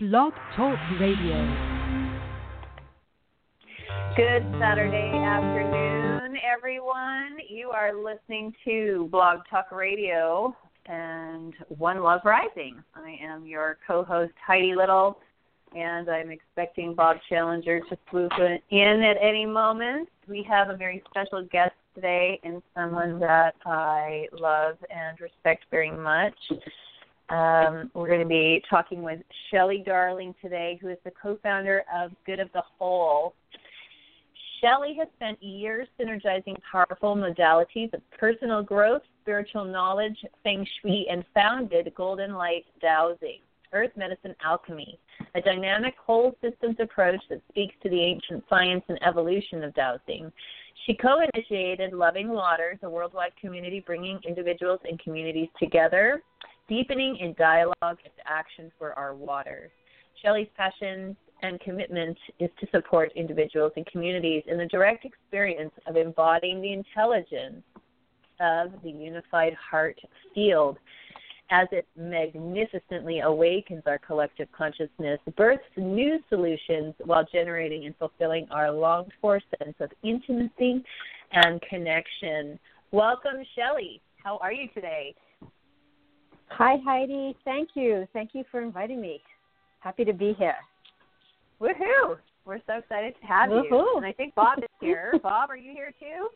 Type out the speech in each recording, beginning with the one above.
Blog Talk Radio. Good Saturday afternoon, everyone. You are listening to Blog Talk Radio and One Love Rising. I am your co host, Heidi Little, and I'm expecting Bob Challenger to swoop in at any moment. We have a very special guest today and someone that I love and respect very much. Um, we're going to be talking with Shelley Darling today, who is the co founder of Good of the Whole. Shelley has spent years synergizing powerful modalities of personal growth, spiritual knowledge, feng shui, and founded Golden Light Dowsing, Earth Medicine Alchemy, a dynamic whole systems approach that speaks to the ancient science and evolution of dowsing. She co initiated Loving Waters, a worldwide community bringing individuals and communities together deepening in dialogue and action for our waters. Shelley's passion and commitment is to support individuals and communities in the direct experience of embodying the intelligence of the unified heart field as it magnificently awakens our collective consciousness, births new solutions while generating and fulfilling our longed for sense of intimacy and connection. Welcome, Shelley. How are you today? Hi, Heidi. Thank you. Thank you for inviting me. Happy to be here. Woohoo! We're so excited to have you. Woohoo. you. And I think Bob is here. Bob, are you here too?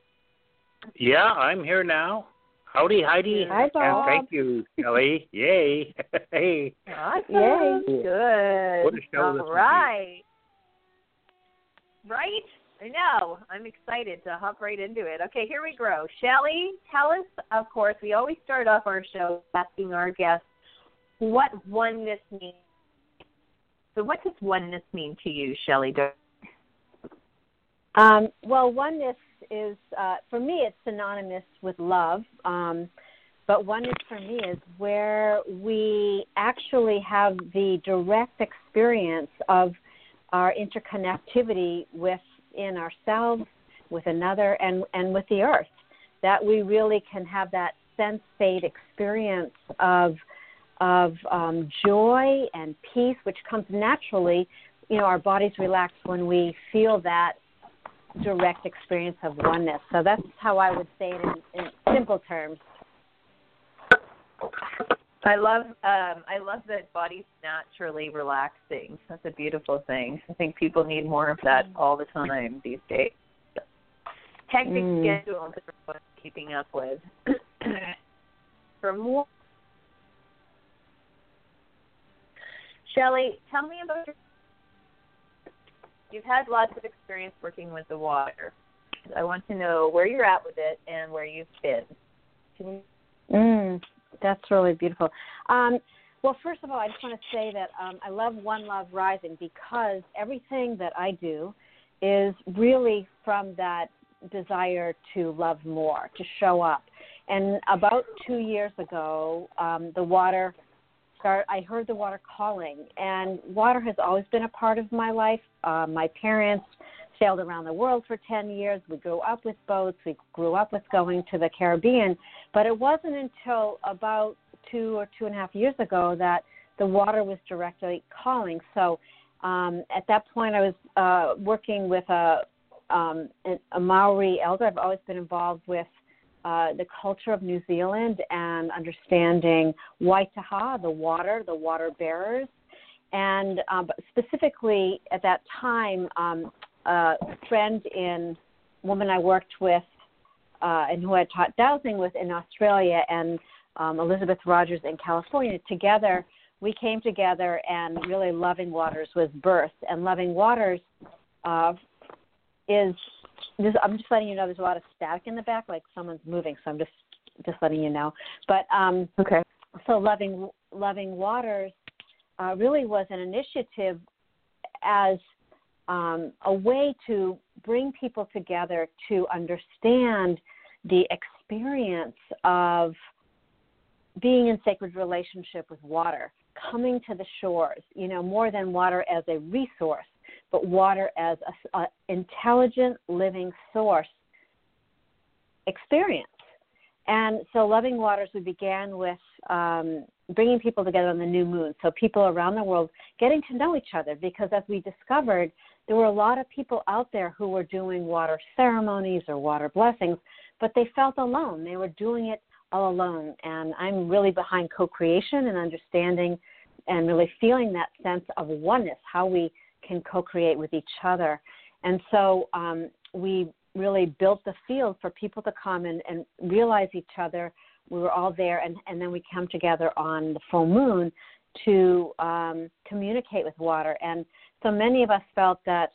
Yeah, I'm here now. Howdy, Heidi. Hi, Bob. And thank you, Kelly. Yay. hey. Awesome. Yay. Good. What a show All will right. Right? I know. I'm excited to hop right into it. Okay, here we go. Shelley, tell us, of course, we always start off our show asking our guests what oneness means. So, what does oneness mean to you, Shelley? Um, well, oneness is, uh, for me, it's synonymous with love. Um, but oneness for me is where we actually have the direct experience of our interconnectivity within ourselves, with another, and, and with the earth. That we really can have that sense state experience of of um, joy and peace, which comes naturally. You know, our bodies relax when we feel that direct experience of oneness. So that's how I would say it in, in simple terms. I love um I love that body's naturally relaxing. That's a beautiful thing. I think people need more of that all the time these days. Hectic Mm. schedule that everyone's keeping up with. From what Shelley, tell me about your you've had lots of experience working with the water. I want to know where you're at with it and where you've been. Can you Mm, that's really beautiful. Um, well, first of all, I just want to say that um, I love One Love Rising because everything that I do is really from that desire to love more, to show up. And about two years ago, um, the water start. I heard the water calling, and water has always been a part of my life. Uh, my parents sailed around the world for 10 years. We grew up with boats. We grew up with going to the Caribbean. But it wasn't until about two or two and a half years ago that the water was directly calling. So um, at that point, I was uh, working with a, um, a Maori elder. I've always been involved with uh, the culture of New Zealand and understanding Waitaha, the water, the water bearers. And um, specifically at that time, um, a friend in woman I worked with uh, and who I taught dowsing with in Australia and um, Elizabeth Rogers in California. Together, we came together and really Loving Waters was birthed. And Loving Waters uh, is just, I'm just letting you know there's a lot of static in the back, like someone's moving. So I'm just just letting you know. But um, Okay. so loving loving waters uh, really was an initiative as um, a way to bring people together to understand the experience of being in sacred relationship with water, coming to the shores. You know, more than water as a resource, but water as a, a intelligent living source experience. And so, Loving Waters, we began with um, bringing people together on the new moon. So people around the world getting to know each other because as we discovered, there were a lot of people out there who were doing water ceremonies or water blessings, but they felt alone. They were doing it all alone. And I'm really behind co creation and understanding and really feeling that sense of oneness, how we can co create with each other. And so um, we really built the field for people to come and, and realize each other. We were all there, and, and then we come together on the full moon to um, communicate with water. And so many of us felt that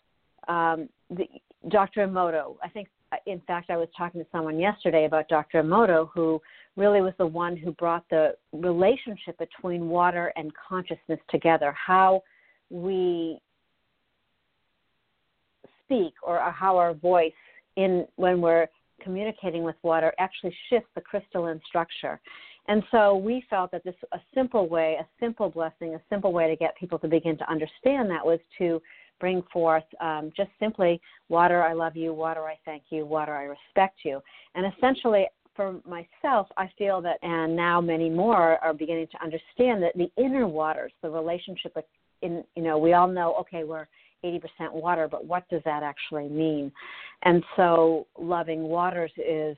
um, the, Dr. Emoto, I think, in fact, I was talking to someone yesterday about Dr. Emoto, who really was the one who brought the relationship between water and consciousness together, how we speak or how our voice in when we're communicating with water actually shifts the crystalline structure. And so we felt that this a simple way, a simple blessing, a simple way to get people to begin to understand that was to bring forth um, just simply water I love you, water I thank you, water I respect you. And essentially for myself, I feel that, and now many more are beginning to understand that the inner waters, the relationship in, you know, we all know, okay, we're 80% water, but what does that actually mean? And so, loving waters is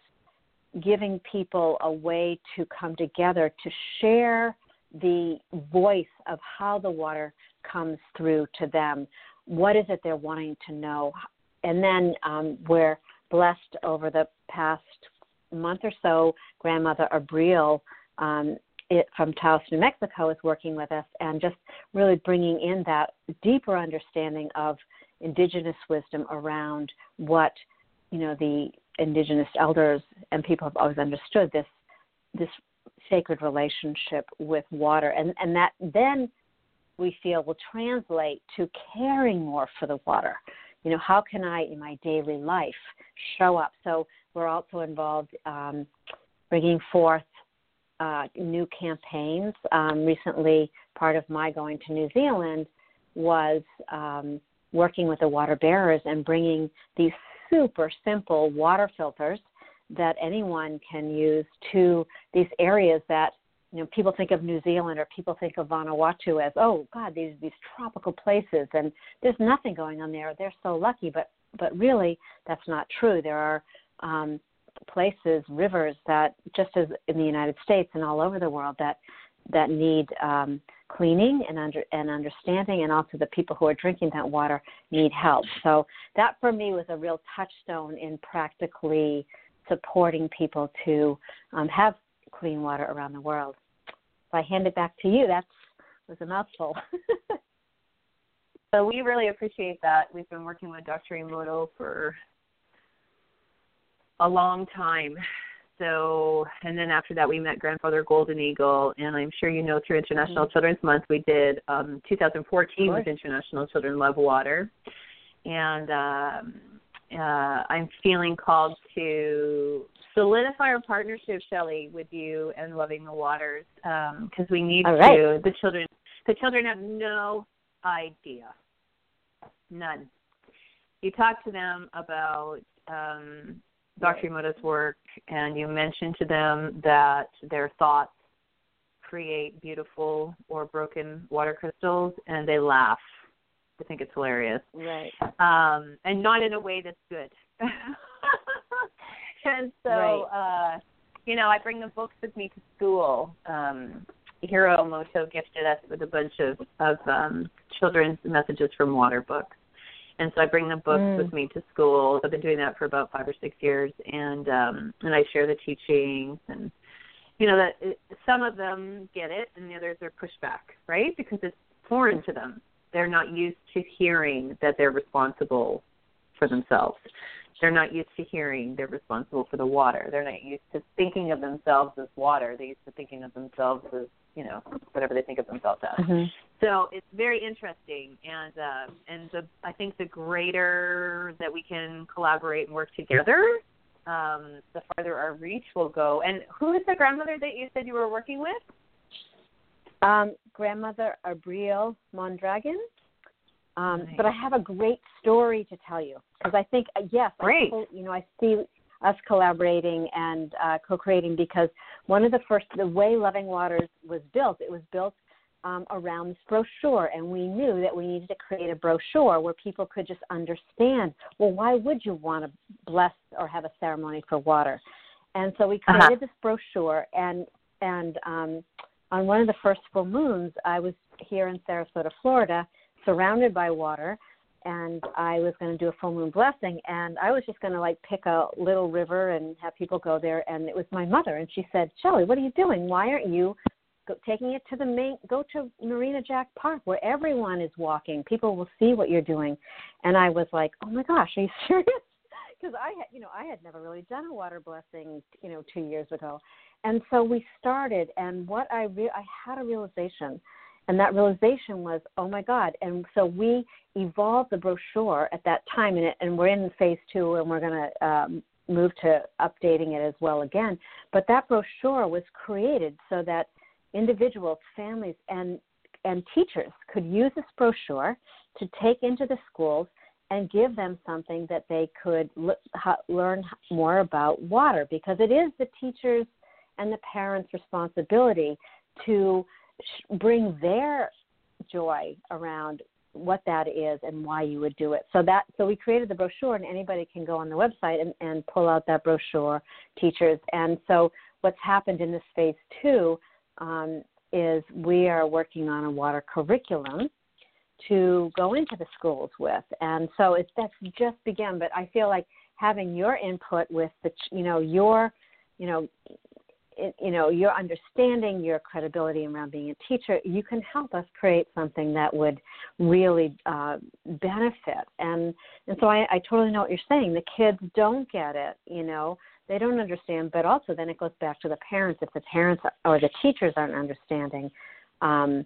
giving people a way to come together to share the voice of how the water comes through to them. What is it they're wanting to know? And then um, we're blessed over the past month or so. Grandmother Abril um, it, from Taos, New Mexico, is working with us and just really bringing in that deeper understanding of indigenous wisdom around what you know the indigenous elders and people have always understood this this sacred relationship with water. And and that then we feel will translate to caring more for the water. You know how can i in my daily life show up? So we're also involved um, bringing forth uh, new campaigns. Um, recently, part of my going to New Zealand was um, working with the water bearers and bringing these super simple water filters that anyone can use to these areas that you know people think of New Zealand or people think of Vanuatu as oh god these these tropical places and there's nothing going on there. They're so lucky but but really that's not true. There are um, places, rivers that just as in the United States and all over the world that that need um, cleaning and under and understanding, and also the people who are drinking that water need help. So that for me was a real touchstone in practically supporting people to um, have clean water around the world. So I hand it back to you. That was a mouthful. so we really appreciate that. We've been working with Dr. Emoto for a long time. So, and then after that, we met Grandfather Golden Eagle, and I'm sure you know through International mm-hmm. Children's Month, we did um, 2014 with International Children Love Water, and um, uh, I'm feeling called to solidify our partnership, Shelley, with you and Loving the Waters, because um, we need right. to. The children, the children have no idea, none. You talk to them about um, Dr. Emoto's work, and you mentioned to them that their thoughts create beautiful or broken water crystals, and they laugh. I think it's hilarious. Right. Um, and not in a way that's good. and so, right. uh, you know, I bring the books with me to school. Um, Hiro Emoto gifted us with a bunch of, of um, children's messages from water books and so I bring the books mm. with me to school. I've been doing that for about five or six years, and um, and I share the teachings, and you know that it, some of them get it, and the others are pushed back, right? Because it's foreign to them. They're not used to hearing that they're responsible for themselves. They're not used to hearing they're responsible for the water. They're not used to thinking of themselves as water. They're used to thinking of themselves as you know whatever they think of themselves as. Mm-hmm. So it's very interesting, and uh, and the I think the greater that we can collaborate and work together, um, the farther our reach will go. And who is the grandmother that you said you were working with? Um, grandmother Abril Mondragon. Um, nice. But I have a great story to tell you because I think uh, yes, great. I, you know, I see us collaborating and uh, co-creating because one of the first, the way Loving Waters was built, it was built um, around this brochure, and we knew that we needed to create a brochure where people could just understand. Well, why would you want to bless or have a ceremony for water? And so we Uh-huh. created uh-huh. this brochure, and and um, on one of the first full moons, I was here in Sarasota, Florida, surrounded by water, and I was going to do a full moon blessing, and I was just going to like pick a little river and have people go there, and it was my mother, and she said, "Shelley, what are you doing? Why aren't you?" Go, taking it to the main go to marina jack park where everyone is walking people will see what you're doing and i was like oh my gosh are you serious because I had, you know, I had never really done a water blessing, you know, two years ago, and so we started. And what I re- I had a realization, and that realization was, oh my God! And so we evolved the brochure at that time, and it, and we're in phase two, and we're going to um, move to updating it as well again. But that brochure was created so that individuals, families, and and teachers could use this brochure to take into the schools and give them something that they could learn more about water because it is the teachers and the parents' responsibility to bring their joy around what that is and why you would do it. So that so we created the brochure and anybody can go on the website and, and pull out that brochure, teachers. And so what's happened in this phase two um, is we are working on a water curriculum to go into the schools with. And so it's that's just begun, but I feel like having your input with the you know your you know it, you know your understanding your credibility around being a teacher you can help us create something that would really uh, benefit. And and so I, I totally know what you're saying. The kids don't get it you know they don't understand but also then it goes back to the parents if the parents or the teachers aren't understanding. Um,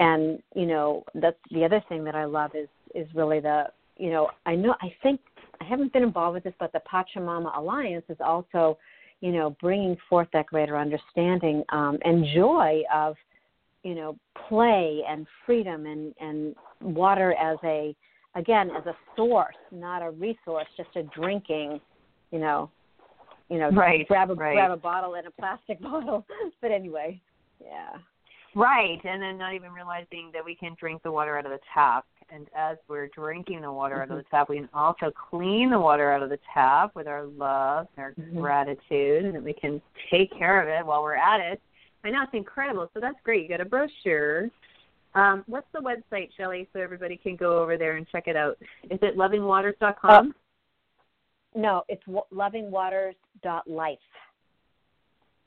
and you know that's the other thing that I love is is really the you know I know I think I haven't been involved with this, but the Pachamama Alliance is also you know bringing forth that greater understanding um, and joy of you know play and freedom and and water as a again as a source, not a resource, just a drinking, you know, you know, right, grab a right. grab a bottle and a plastic bottle. but anyway, yeah. Right, and then not even realizing that we can drink the water out of the tap. And as we're drinking the water mm-hmm. out of the tap, we can also clean the water out of the tap with our love and our mm-hmm. gratitude, and that we can take care of it while we're at it. I know it's incredible. So that's great. You got a brochure. Um, what's the website, Shelley, so everybody can go over there and check it out? Is it lovingwaters.com? Uh, no, it's lovingwaters.life.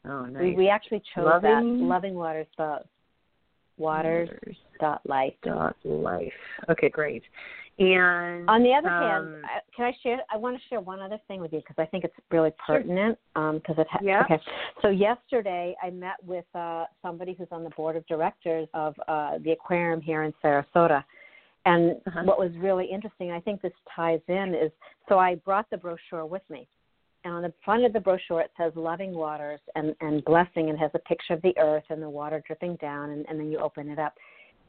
Oh, nice. We, we actually chose Loving... that. Loving Waters. Waters dot life dot life. Okay, great. And on the other um, hand, can I share? I want to share one other thing with you because I think it's really pertinent. Because sure. um, it ha- yeah. Okay. So yesterday I met with uh, somebody who's on the board of directors of uh, the aquarium here in Sarasota. And uh-huh. what was really interesting, I think this ties in, is so I brought the brochure with me. And on the front of the brochure it says loving waters and, and blessing and has a picture of the earth and the water dripping down and, and then you open it up.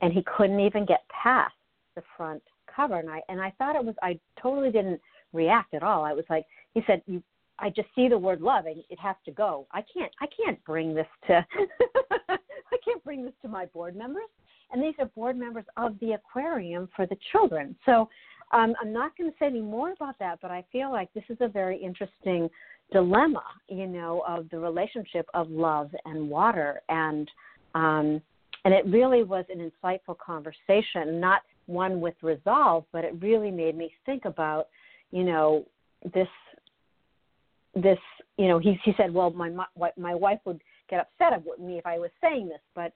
And he couldn't even get past the front cover. And i and i thought it was i totally didn't react at all. I was like he said you i just see the word love and it has to go. I can't i can't bring this to i can't bring this to my board members. And these are board members of the aquarium for the children. So um, I'm not going to say any more about that, but I feel like this is a very interesting dilemma, you know, of the relationship of love and water, and um, and it really was an insightful conversation, not one with resolve, but it really made me think about, you know, this this you know he he said well my my wife would get upset with me if I was saying this but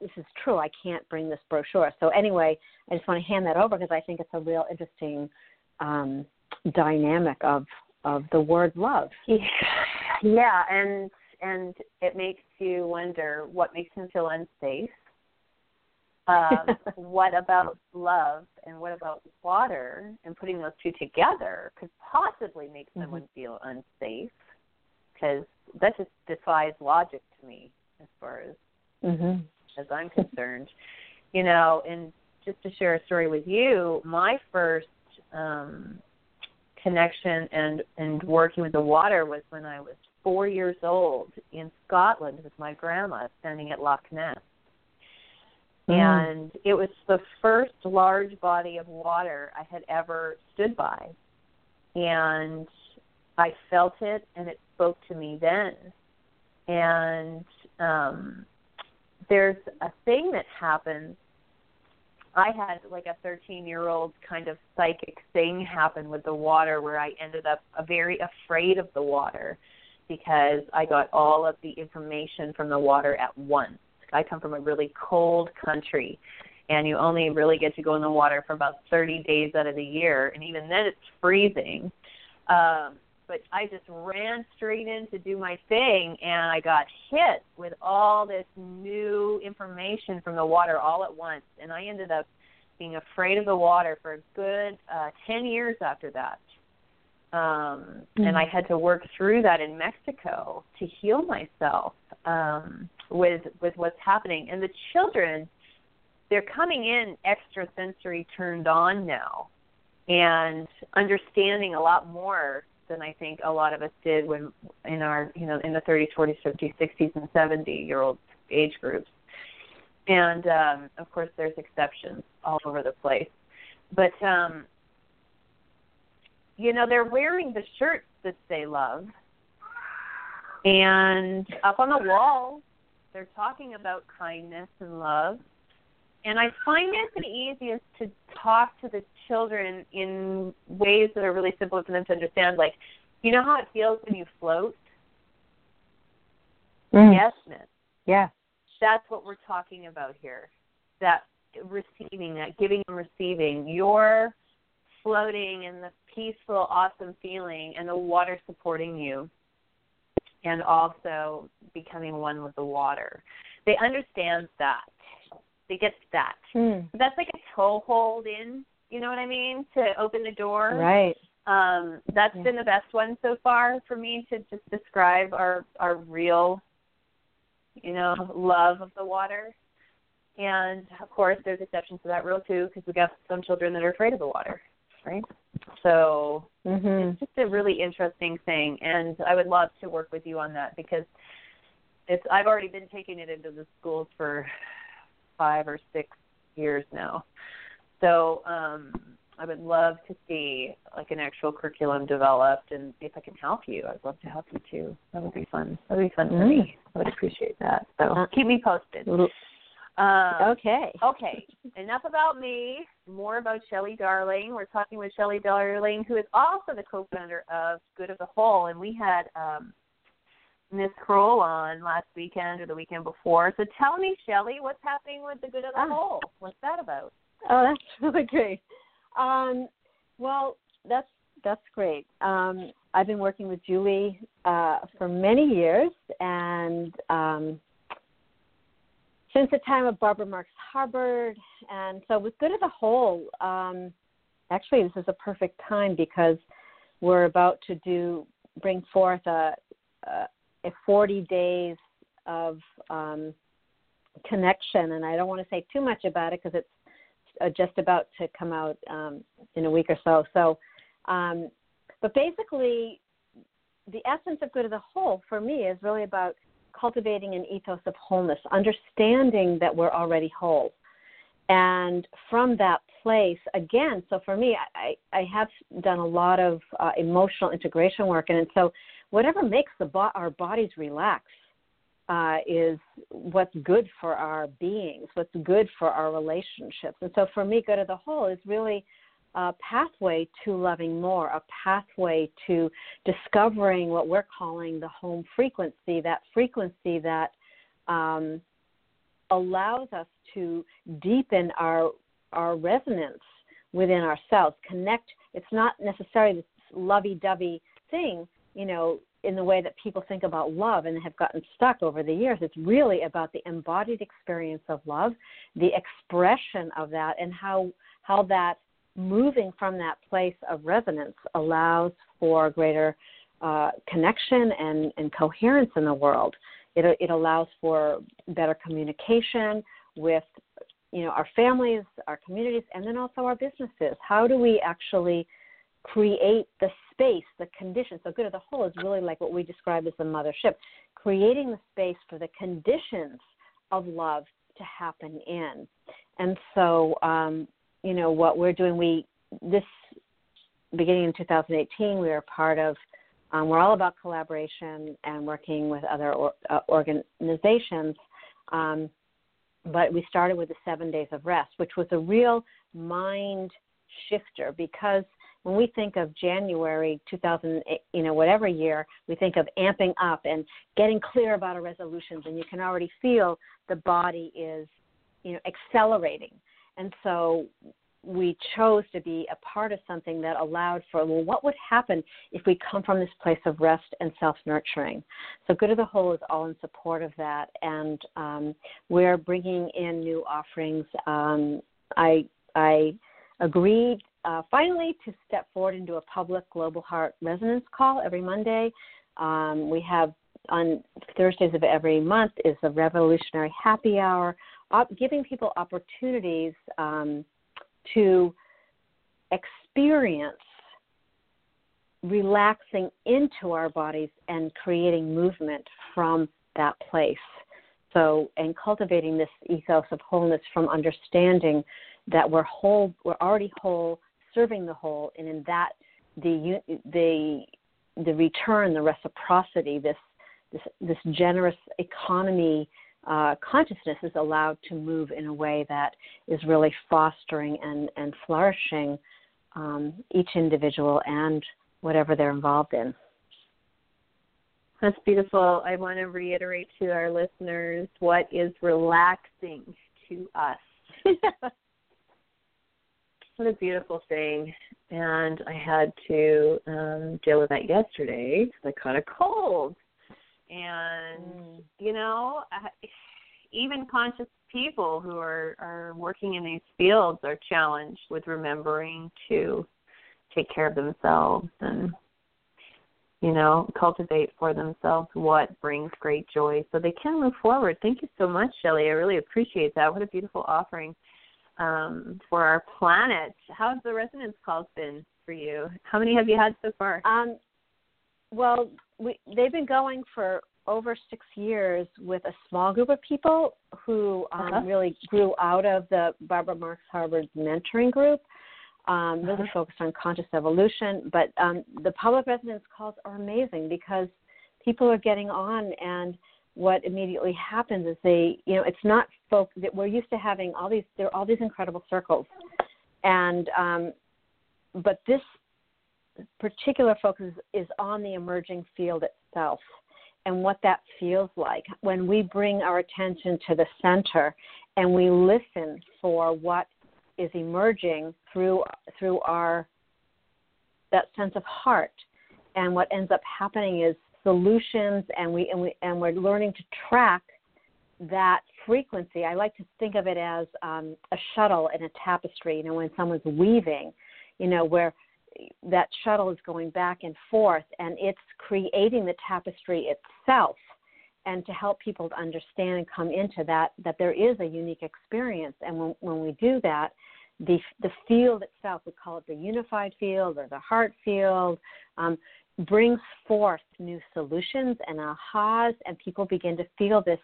this is true. I can't bring this brochure. So anyway, I just want to hand that over because I think it's a real interesting um, dynamic of of the word love. Yeah, and and it makes you wonder what makes him feel unsafe. Um, what about love and what about water and putting those two together could possibly make mm-hmm. someone feel unsafe because that just defies logic to me as far as mm-hmm as I'm concerned. You know, and just to share a story with you, my first um connection and and working with the water was when I was four years old in Scotland with my grandma standing at Loch Ness. Mm. And it was the first large body of water I had ever stood by. And I felt it and it spoke to me then. And um there's a thing that happens I had like a 13 year old kind of psychic thing happen with the water where I ended up very afraid of the water because I got all of the information from the water at once. I come from a really cold country and you only really get to go in the water for about 30 days out of the year and even then it's freezing. Um but I just ran straight in to do my thing and I got hit with all this new information from the water all at once and I ended up being afraid of the water for a good uh 10 years after that. Um mm-hmm. and I had to work through that in Mexico to heal myself um with with what's happening. And the children they're coming in extrasensory turned on now and understanding a lot more than I think a lot of us did when in our you know in the 30s, 40s, 50s, 60s, and 70 year old age groups. And um, of course, there's exceptions all over the place, but um, you know they're wearing the shirts that they love, and up on the wall they're talking about kindness and love and I find it the easiest to talk to the children in ways that are really simple for them to understand. Like, you know how it feels when you float? Mm. Yes, Miss. Yeah. That's what we're talking about here. That receiving, that giving and receiving. You're floating in the peaceful, awesome feeling, and the water supporting you, and also becoming one with the water. They understand that they get that. Mm. That's like a toe hold in. You know what I mean? To open the door. Right. Um, that's yeah. been the best one so far for me to just describe our our real, you know, love of the water. And of course, there's exceptions to that rule too, because we got some children that are afraid of the water, right? So mm-hmm. it's just a really interesting thing, and I would love to work with you on that because it's. I've already been taking it into the schools for five or six years now. So um, I would love to see like an actual curriculum developed, and if I can help you, I'd love to help you too. That would be fun. That would be fun mm. for me. I would appreciate that. So uh, keep me posted. Uh, okay. okay. Enough about me. More about Shelley Darling. We're talking with Shelley Darling, who is also the co-founder of Good of the Whole, and we had um, Miss Krull on last weekend or the weekend before. So tell me, Shelley, what's happening with the Good of the oh. Whole? What's that about? Oh, that's really great. Um, well, that's that's great. Um, I've been working with Julie uh, for many years, and um, since the time of Barbara Marx Hubbard, and so with Good of the Whole, um, actually, this is a perfect time because we're about to do bring forth a, a, a 40 days of um, connection, and I don't want to say too much about it because it's uh, just about to come out um, in a week or so. So, um, but basically, the essence of good of the whole for me is really about cultivating an ethos of wholeness, understanding that we're already whole. And from that place, again, so for me, I, I have done a lot of uh, emotional integration work, and, and so whatever makes the bo- our bodies relax uh, is what's good for our beings, what's good for our relationships. And so for me, good of the whole is really a pathway to loving more, a pathway to discovering what we're calling the home frequency, that frequency that um, allows us to deepen our our resonance within ourselves, connect. It's not necessarily this lovey-dovey thing, you know, in the way that people think about love and have gotten stuck over the years. It's really about the embodied experience of love, the expression of that, and how how that moving from that place of resonance allows for greater uh, connection and, and coherence in the world. It, it allows for better communication with you know our families, our communities, and then also our businesses. How do we actually create the space, the conditions. So, good of the whole is really like what we describe as the mothership, creating the space for the conditions of love to happen in. And so, um, you know, what we're doing, we this beginning in 2018, we are part of. Um, we're all about collaboration and working with other or, uh, organizations. Um, but we started with the seven days of rest, which was a real mind shifter because when we think of January 2000, you know, whatever year, we think of amping up and getting clear about our resolutions, and you can already feel the body is, you know, accelerating. And so we chose to be a part of something that allowed for well what would happen if we come from this place of rest and self nurturing so good of the whole is all in support of that and um, we're bringing in new offerings. Um, i i agreed uh, finally to step forward into a public global heart resonance call every Monday. Um, we have on Thursdays of every month is the revolutionary happy hour, op- giving people opportunities um, to experience relaxing into our bodies and creating movement from that place. So, and cultivating this ethos of wholeness from understanding that we're whole, we're already whole, serving the whole, and in that the the the return, the reciprocity, this this this generous economy uh, consciousness is allowed to move in a way that is really fostering and and flourishing um, each individual and whatever they're involved in. That's beautiful. I want to reiterate to our listeners what is relaxing to us. what a beautiful thing. And I had to um deal with that yesterday because I caught a cold. And mm. you know, even conscious people who are are working in these fields are challenged with remembering to take care of themselves and you know cultivate for themselves what brings great joy so they can move forward thank you so much shelley i really appreciate that what a beautiful offering um, for our planet. How's the resonance calls been for you? How many have you had so far? Um, well, we, they've been going for over six years with a small group of people who um, uh-huh. really grew out of the Barbara Marx Hubbard mentoring group. Um, really uh-huh. focused on conscious evolution, but um, the public resonance calls are amazing because people are getting on and what immediately happens is they, you know, it's not folk that we're used to having all these, there are all these incredible circles, and um, but this particular focus is on the emerging field itself and what that feels like when we bring our attention to the center and we listen for what is emerging through through our that sense of heart and what ends up happening is solutions and we and we and we're learning to track that frequency. I like to think of it as um, a shuttle in a tapestry. You know, when someone's weaving, you know, where that shuttle is going back and forth, and it's creating the tapestry itself. And to help people to understand and come into that, that there is a unique experience. And when, when we do that, the the field itself, we call it the unified field or the heart field. Um, brings forth new solutions and ahas, and people begin to feel this.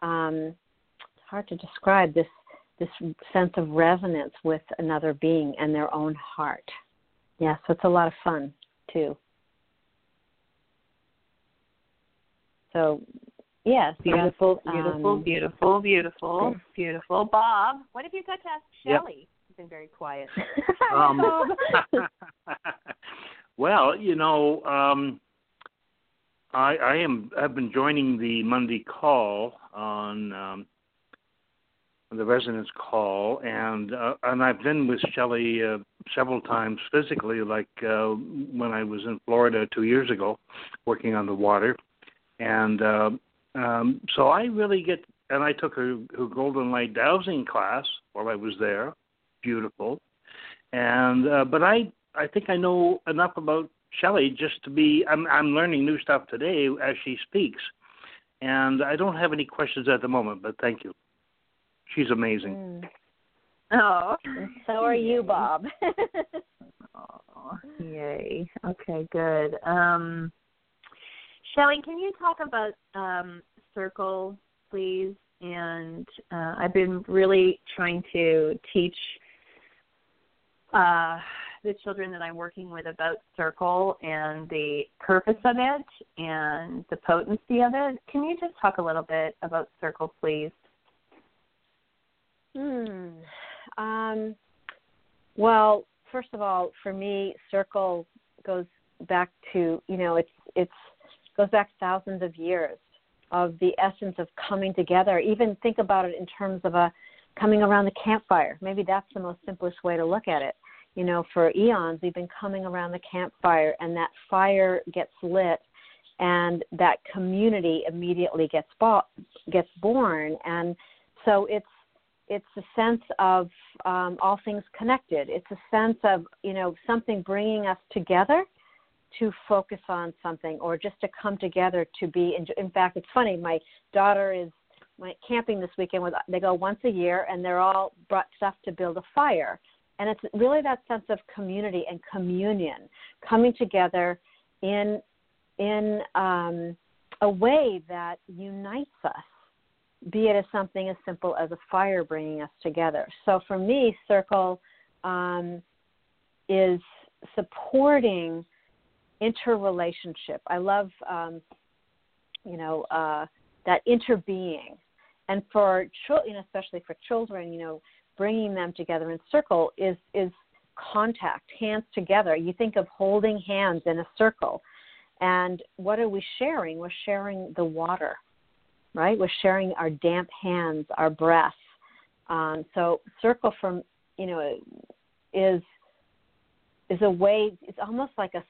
Um, it's hard to describe this this sense of resonance with another being and their own heart. Yeah, so it's a lot of fun too. So, yes, beautiful, beautiful, um, beautiful, beautiful, beautiful. Bob, what have you got to ask Shelley? Yep. You've been very quiet. um, Well, you know, um, I, I am. I've been joining the Monday call on um, the resonance call, and uh, and I've been with Shelley uh, several times physically, like uh, when I was in Florida two years ago, working on the water, and uh, um, so I really get. And I took her, her golden light dowsing class while I was there. Beautiful, and uh, but I I think I know enough about Shelley just to be. I'm I'm learning new stuff today as she speaks, and I don't have any questions at the moment. But thank you. She's amazing. Mm. Oh, so are you, Bob. oh, Yay. Okay, good. Um, Shelley, can you talk about um, Circle, please? And uh, I've been really trying to teach uh, the children that I'm working with about Circle and the purpose of it and the potency of it. Can you just talk a little bit about Circle, please? Hmm. Um, well, first of all, for me, Circle goes back to you know it's it's goes back thousands of years of the essence of coming together. Even think about it in terms of a coming around the campfire. Maybe that's the most simplest way to look at it. You know, for eons we've been coming around the campfire, and that fire gets lit, and that community immediately gets bo- gets born, and so it's it's a sense of um, all things connected. It's a sense of you know something bringing us together to focus on something, or just to come together to be. In, fact, it's funny. My daughter is went camping this weekend. With they go once a year, and they're all brought stuff to build a fire. And it's really that sense of community and communion, coming together in in um, a way that unites us be it as something as simple as a fire bringing us together. So for me, Circle um, is supporting interrelationship. I love, um, you know, uh, that interbeing, and for children, especially for children, you know, bringing them together in circle is is contact, hands together. You think of holding hands in a circle, and what are we sharing? We're sharing the water right? We're sharing our damp hands, our breath. Um, so circle from you know is is a way. It's almost like a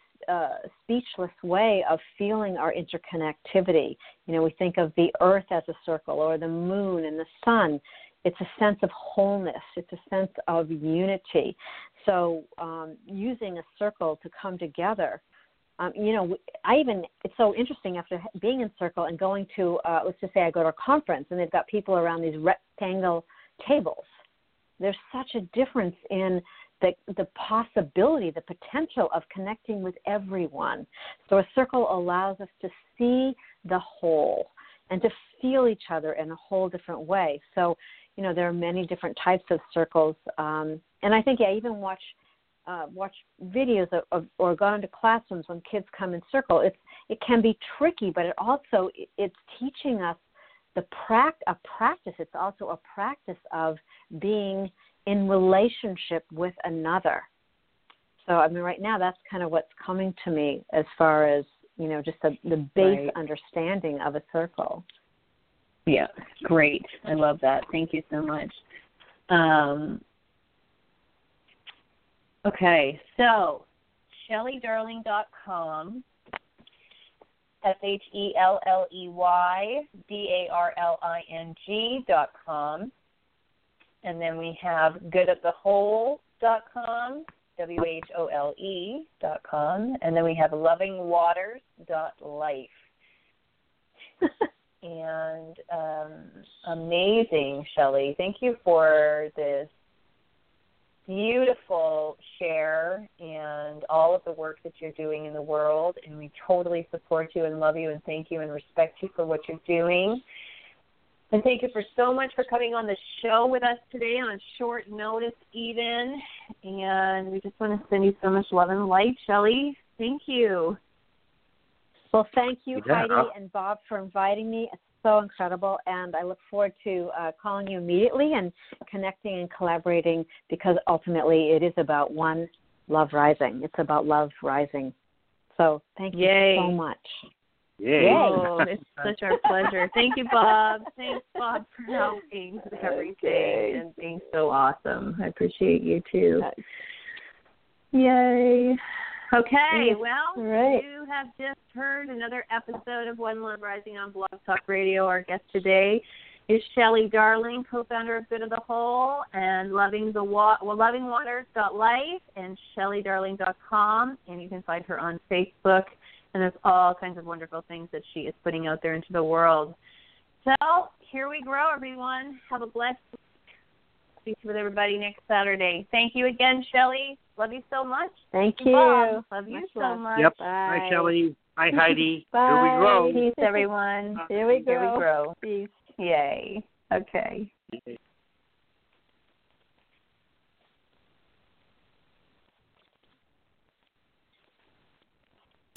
speechless way of feeling our interconnectivity. You know, we think of the earth as a circle or the moon and the sun. It's a sense of wholeness. It's a sense of unity. So, um, using a circle to come together um, you know, I even it's so interesting after being in Circle and going to uh, let's just say I go to a conference and they've got people around these rectangle tables. There's such a difference in the the possibility, the potential of connecting with everyone. So a circle allows us to see the whole and to feel each other in a whole different way. So you know there are many different types of circles, um, and I think yeah, even watch uh, watch videos of, of, or gone into classrooms when kids come in circle, it's it can be tricky, but it also it's teaching us the pract a practice. It's also a practice of being in relationship with another. So I mean, right now that's kind of what's coming to me as far as you know, just the, the base right. understanding of a circle. Yeah, great. I love that. Thank you so much. Um, Okay, so shelleydarling.com, S H E L L E Y D A R L I N G dot com. And then we have goodofthewhole.com, W H O L E dot com. And then we have lovingwaters.life. and um, amazing, Shelley. Thank you for this beautiful share and all of the work that you're doing in the world. And we totally support you and love you and thank you and respect you for what you're doing. And thank you for so much for coming on the show with us today on short notice, even. And we just want to send you so much love and light, Shelley. Thank you. Well, thank you, yeah. Heidi and Bob, for inviting me. It's so incredible, and I look forward to uh, calling you immediately and connecting and collaborating because ultimately it is about one love rising. It's about love rising. So thank you Yay. so much. Yay. Yay. Oh, it's such our pleasure. Thank you, Bob. Thanks, Bob, for helping with everything okay. and being so awesome. I appreciate you too. Yay. Okay, well, right. you have just heard another episode of One Love Rising on Blog Talk Radio. Our guest today is Shelley Darling, co-founder of Good of the Whole and Loving the Wa- well, LovingWaters.life and ShelleyDarling.com, and you can find her on Facebook. And there's all kinds of wonderful things that she is putting out there into the world. So here we grow, everyone. Have a blessed week. speak with everybody next Saturday. Thank you again, Shelley. Love you so much. Thank you. Bob, love you Much so love. much. Yep. Bye. Hi, Shelley. Hi, Heidi. Bye. Here we grow. Peace, everyone. Here we go. Here we grow. Peace. Yay. Okay. Okay.